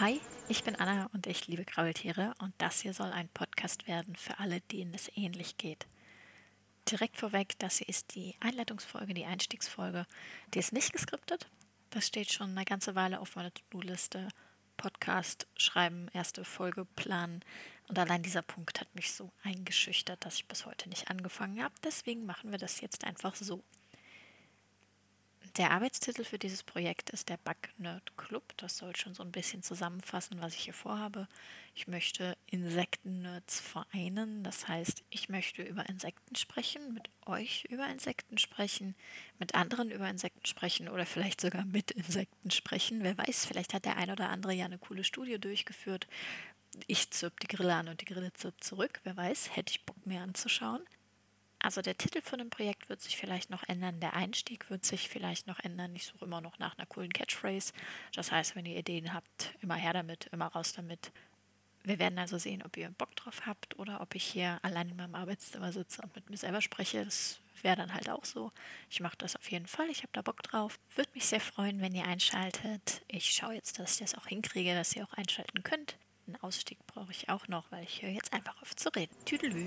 Hi, ich bin Anna und ich liebe Krabbeltiere und das hier soll ein Podcast werden für alle, denen es ähnlich geht. Direkt vorweg, das hier ist die Einleitungsfolge, die Einstiegsfolge. Die ist nicht geskriptet. Das steht schon eine ganze Weile auf meiner To-Do-Liste. Podcast schreiben, erste Folge planen. Und allein dieser Punkt hat mich so eingeschüchtert, dass ich bis heute nicht angefangen habe. Deswegen machen wir das jetzt einfach so. Der Arbeitstitel für dieses Projekt ist der Bug Nerd Club. Das soll schon so ein bisschen zusammenfassen, was ich hier vorhabe. Ich möchte Insekten-Nerds vereinen. Das heißt, ich möchte über Insekten sprechen, mit euch über Insekten sprechen, mit anderen über Insekten sprechen oder vielleicht sogar mit Insekten sprechen. Wer weiß, vielleicht hat der ein oder andere ja eine coole Studie durchgeführt. Ich zirp die Grille an und die Grille zirpt zurück. Wer weiß, hätte ich Bock mir anzuschauen. Also der Titel von dem Projekt wird sich vielleicht noch ändern, der Einstieg wird sich vielleicht noch ändern. Ich suche immer noch nach einer coolen Catchphrase. Das heißt, wenn ihr Ideen habt, immer her damit, immer raus damit. Wir werden also sehen, ob ihr Bock drauf habt oder ob ich hier allein in meinem Arbeitszimmer sitze und mit mir selber spreche. Das wäre dann halt auch so. Ich mache das auf jeden Fall. Ich habe da Bock drauf. Würde mich sehr freuen, wenn ihr einschaltet. Ich schaue jetzt, dass ich das auch hinkriege, dass ihr auch einschalten könnt. Einen Ausstieg brauche ich auch noch, weil ich höre jetzt einfach auf zu reden. Tüdelü.